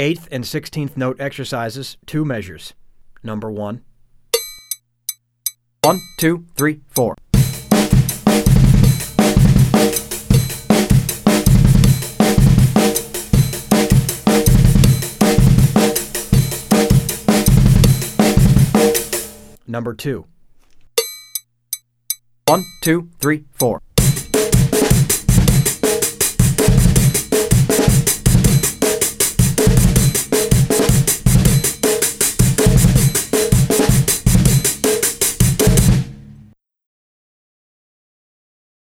eighth and sixteenth note exercises, two measures. Number one. One, two, three, four. Number two. One, two, three, four.